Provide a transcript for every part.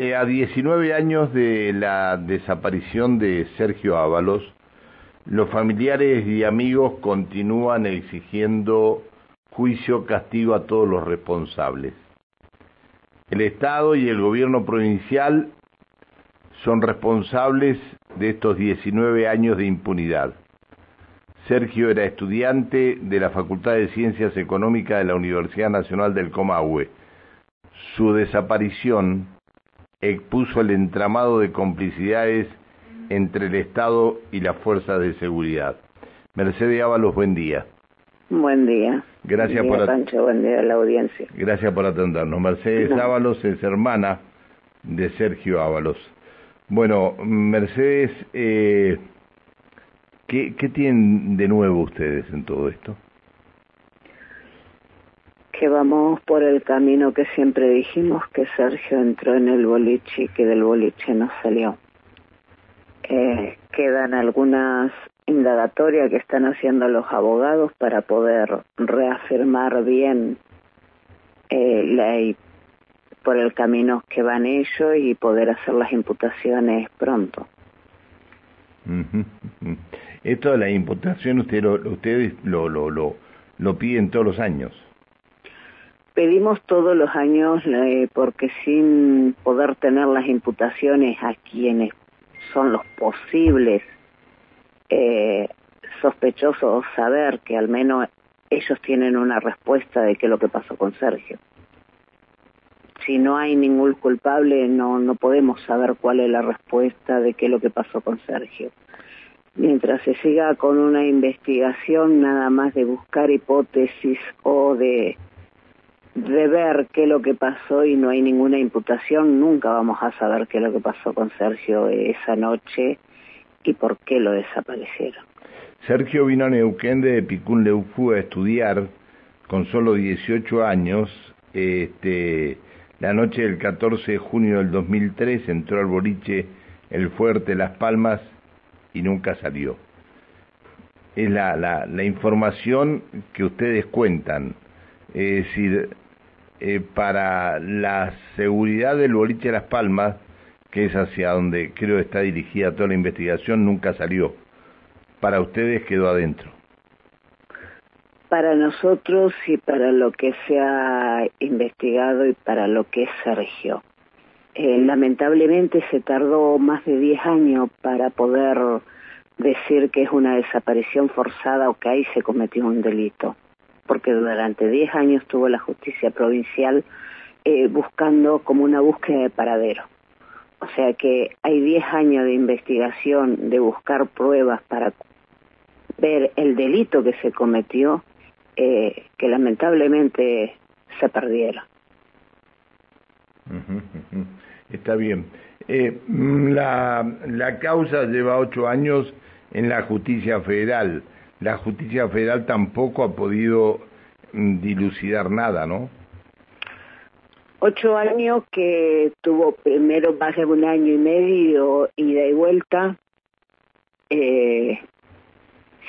Eh, a 19 años de la desaparición de Sergio Ábalos, los familiares y amigos continúan exigiendo juicio, castigo a todos los responsables. El Estado y el gobierno provincial son responsables de estos 19 años de impunidad. Sergio era estudiante de la Facultad de Ciencias Económicas de la Universidad Nacional del Comahue. Su desaparición expuso el entramado de complicidades entre el Estado y las fuerzas de seguridad. Mercedes Ábalos, buen día. Buen día. Gracias por buen día a la audiencia. Gracias por atendernos. Mercedes Ábalos es hermana de Sergio Ábalos. Bueno, Mercedes, eh, ¿qué, ¿qué tienen de nuevo ustedes en todo esto? Que vamos por el camino que siempre dijimos que Sergio entró en el boliche y que del boliche no salió. Eh, quedan algunas indagatorias que están haciendo los abogados para poder reafirmar bien eh, por el camino que van ellos y poder hacer las imputaciones pronto. Esto de la imputación usted ustedes lo, lo, lo, lo piden todos los años pedimos todos los años eh, porque sin poder tener las imputaciones a quienes son los posibles eh, sospechosos saber que al menos ellos tienen una respuesta de qué es lo que pasó con Sergio. Si no hay ningún culpable, no, no podemos saber cuál es la respuesta de qué es lo que pasó con Sergio. Mientras se siga con una investigación nada más de buscar hipótesis o de de ver qué es lo que pasó y no hay ninguna imputación, nunca vamos a saber qué es lo que pasó con Sergio esa noche y por qué lo desaparecieron. Sergio vino a Neuquén de Picún Leucú a estudiar con solo 18 años. Este, la noche del 14 de junio del 2003 entró al boliche El Fuerte Las Palmas y nunca salió. Es la, la, la información que ustedes cuentan. Es decir, eh, para la seguridad del boliche Las Palmas, que es hacia donde creo está dirigida toda la investigación, nunca salió. Para ustedes quedó adentro. Para nosotros y para lo que se ha investigado y para lo que Sergio. Eh, lamentablemente se tardó más de 10 años para poder decir que es una desaparición forzada o que ahí se cometió un delito porque durante 10 años tuvo la justicia provincial eh, buscando como una búsqueda de paradero. O sea que hay 10 años de investigación, de buscar pruebas para ver el delito que se cometió, eh, que lamentablemente se perdieron. Está bien. Eh, la, la causa lleva ocho años en la justicia federal la justicia federal tampoco ha podido mm, dilucidar nada, ¿no? Ocho años que tuvo primero más de un año y medio ida y vuelta. Eh,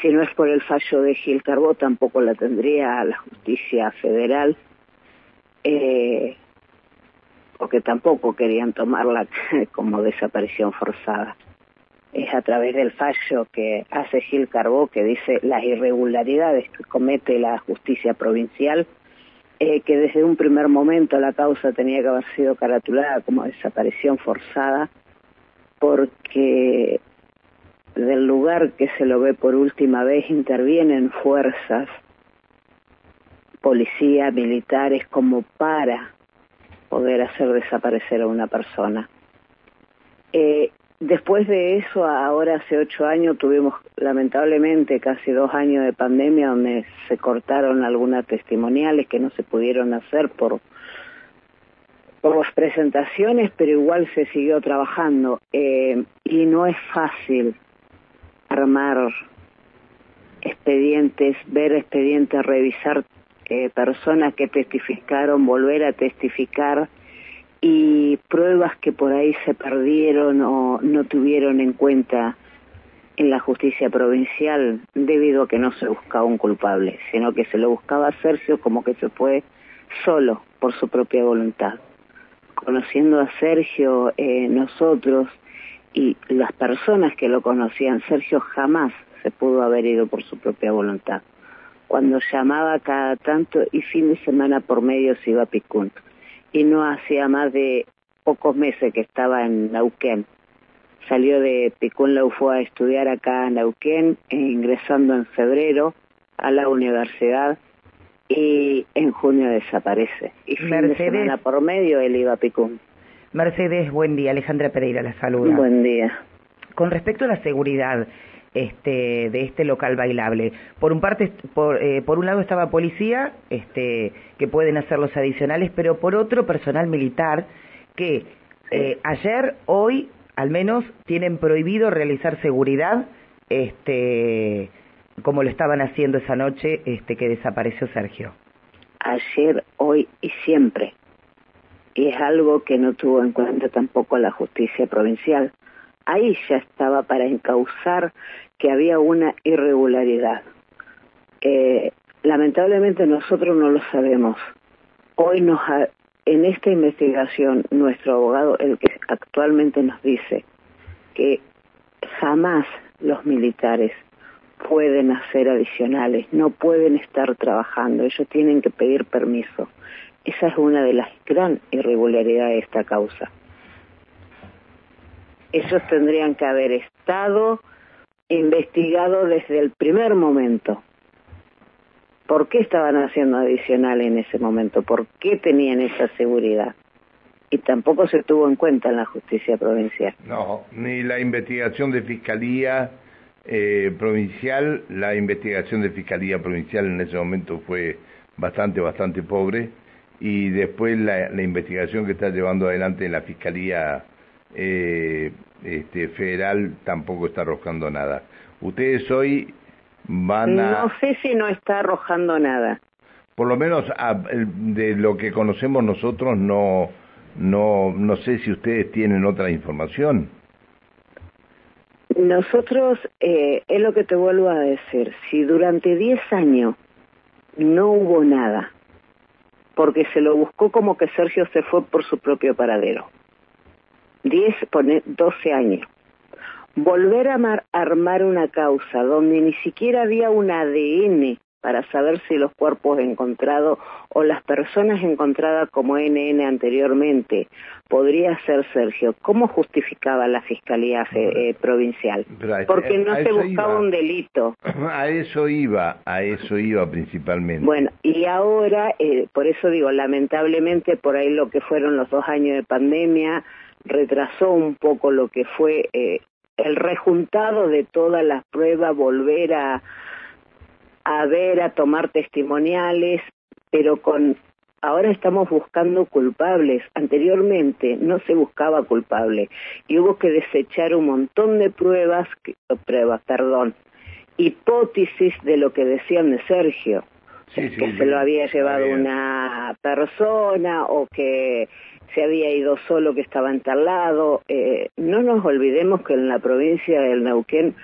si no es por el fallo de Gil Carbó, tampoco la tendría la justicia federal, eh, porque tampoco querían tomarla como desaparición forzada es a través del fallo que hace Gil Carbó, que dice las irregularidades que comete la justicia provincial, eh, que desde un primer momento la causa tenía que haber sido caratulada como desaparición forzada, porque del lugar que se lo ve por última vez intervienen fuerzas, policía, militares, como para poder hacer desaparecer a una persona. Eh, Después de eso, ahora hace ocho años, tuvimos lamentablemente casi dos años de pandemia donde se cortaron algunas testimoniales que no se pudieron hacer por, por las presentaciones, pero igual se siguió trabajando. Eh, y no es fácil armar expedientes, ver expedientes, revisar eh, personas que testificaron, volver a testificar y pruebas que por ahí se perdieron o no tuvieron en cuenta en la justicia provincial debido a que no se buscaba un culpable, sino que se lo buscaba a Sergio como que se fue solo por su propia voluntad, conociendo a Sergio, eh, nosotros y las personas que lo conocían, Sergio jamás se pudo haber ido por su propia voluntad. Cuando llamaba cada tanto y fin de semana por medio se iba a Picún. Y no hacía más de pocos meses que estaba en Nauquén. Salió de Picún fue a estudiar acá en Nauquén, e ingresando en febrero a la universidad y en junio desaparece. Y fin de semana por medio él iba a Picún. Mercedes, buen día. Alejandra Pereira la saluda. Buen día. Con respecto a la seguridad este, de este local bailable, por un parte, por, eh, por un lado estaba policía, este, que pueden hacer los adicionales, pero por otro personal militar que eh, ayer, hoy, al menos, tienen prohibido realizar seguridad, este, como lo estaban haciendo esa noche, este, que desapareció Sergio. Ayer, hoy y siempre y es algo que no tuvo en cuenta tampoco la justicia provincial. Ahí ya estaba para encauzar que había una irregularidad. Eh, lamentablemente nosotros no lo sabemos. Hoy nos en esta investigación nuestro abogado, el que actualmente nos dice que jamás los militares pueden hacer adicionales, no pueden estar trabajando, ellos tienen que pedir permiso. Esa es una de las gran irregularidades de esta causa. Ellos tendrían que haber estado investigados desde el primer momento. ¿Por qué estaban haciendo adicional en ese momento? ¿Por qué tenían esa seguridad? Y tampoco se tuvo en cuenta en la justicia provincial. No, ni la investigación de fiscalía eh, provincial, la investigación de fiscalía provincial en ese momento fue bastante, bastante pobre y después la, investigación que está llevando adelante la Fiscalía eh, este, Federal tampoco está arrojando nada. Ustedes hoy van a... No sé si no está arrojando nada. Por lo menos de lo que conocemos nosotros no, no, no sé si ustedes tienen otra información. Nosotros, eh, es lo que te vuelvo a decir, si durante 10 años no hubo nada, porque se lo buscó como que Sergio se fue por su propio paradero. 10, 12 años. Volver a armar una causa donde ni siquiera había un ADN para saber si los cuerpos encontrados o las personas encontradas como NN anteriormente podría ser Sergio. ¿Cómo justificaba la Fiscalía eh, Provincial? Porque no se buscaba un delito. A eso iba, a eso iba principalmente. Bueno, y ahora, eh, por eso digo, lamentablemente por ahí lo que fueron los dos años de pandemia retrasó un poco lo que fue eh, el rejuntado de todas las pruebas, volver a a ver, a tomar testimoniales, pero con ahora estamos buscando culpables. Anteriormente no se buscaba culpable y hubo que desechar un montón de pruebas, pruebas, perdón, hipótesis de lo que decían de Sergio. Que se lo había llevado una persona o que se había ido solo, que estaba entalado. Eh, no nos olvidemos que en la provincia del Neuquén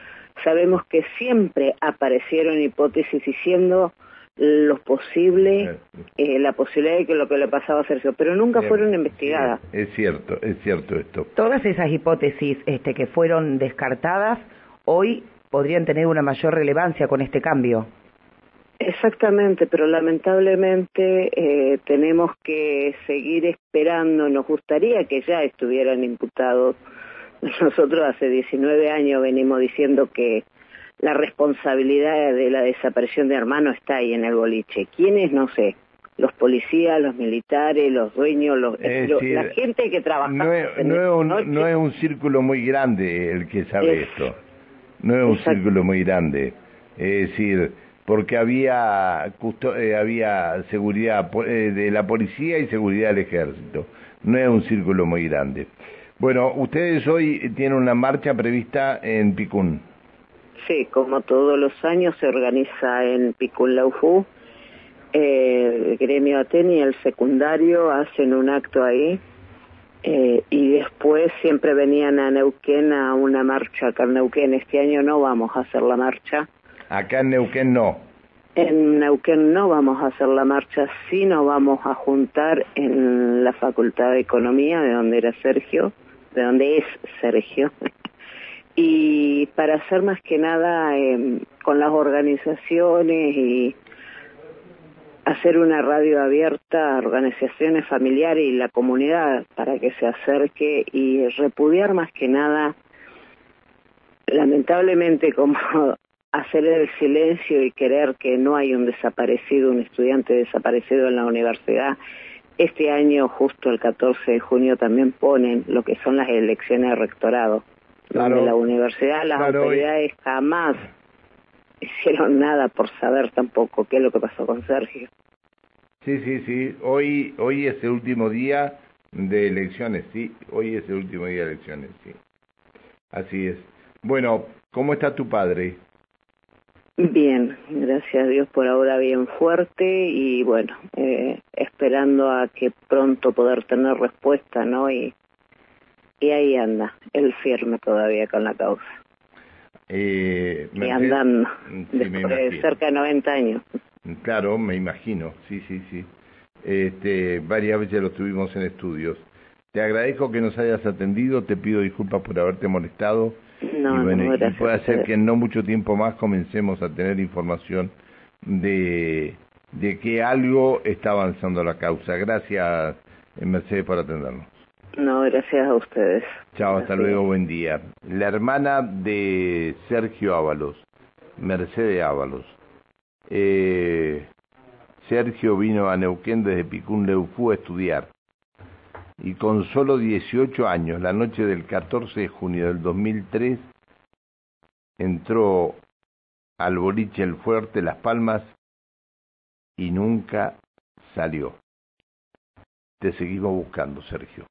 sabemos que siempre aparecieron hipótesis diciendo lo posible, eh, la posibilidad de que lo que le pasaba a Sergio, pero nunca fueron investigadas. es cierto, es cierto esto. Todas esas hipótesis este, que fueron descartadas hoy podrían tener una mayor relevancia con este cambio. Exactamente, pero lamentablemente eh, tenemos que seguir esperando. Nos gustaría que ya estuvieran imputados nosotros hace 19 años venimos diciendo que la responsabilidad de la desaparición de hermanos está ahí en el boliche. ¿Quiénes? No sé. Los policías, los militares, los dueños, los, la gente que trabaja. No es, no, es un, círculo muy grande el que sabe esto. No es un círculo muy grande. Es decir, porque había, eh, había seguridad eh, de la policía y seguridad del ejército. No es un círculo muy grande. Bueno, ustedes hoy tienen una marcha prevista en Picún. Sí, como todos los años se organiza en Picún Laufú. Eh, el gremio Ateni y el secundario hacen un acto ahí eh, y después siempre venían a Neuquén a una marcha acá en Neuquén. Este año no vamos a hacer la marcha. Acá en Neuquén no. En Neuquén no vamos a hacer la marcha, sí nos vamos a juntar en la Facultad de Economía, de donde era Sergio, de donde es Sergio, y para hacer más que nada eh, con las organizaciones y hacer una radio abierta a organizaciones familiares y la comunidad para que se acerque y repudiar más que nada, lamentablemente como hacer el silencio y querer que no hay un desaparecido, un estudiante desaparecido en la universidad. Este año, justo el 14 de junio, también ponen lo que son las elecciones de rectorado. Donde la universidad, las autoridades jamás hicieron nada por saber tampoco qué es lo que pasó con Sergio. Sí, sí, sí. Hoy, hoy es el último día de elecciones, sí. Hoy es el último día de elecciones, sí. Así es. Bueno, ¿cómo está tu padre? Bien, gracias a Dios por ahora bien fuerte y bueno, eh, esperando a que pronto poder tener respuesta, ¿no? Y, y ahí anda, él firme todavía con la causa. Eh, y andando, después de cerca de 90 años. Claro, me imagino, sí, sí, sí. Este, varias veces lo tuvimos en estudios. Te agradezco que nos hayas atendido, te pido disculpas por haberte molestado. No, y bueno, no, puede ser que en no mucho tiempo más comencemos a tener información de, de que algo está avanzando la causa. Gracias, Mercedes, por atendernos. No, gracias a ustedes. Chao, hasta luego, buen día. La hermana de Sergio Ábalos, Mercedes Ábalos. Eh, Sergio vino a Neuquén desde Picún Leufú a estudiar y con solo 18 años, la noche del 14 de junio del 2003, entró al boliche El Fuerte Las Palmas y nunca salió. Te seguimos buscando, Sergio.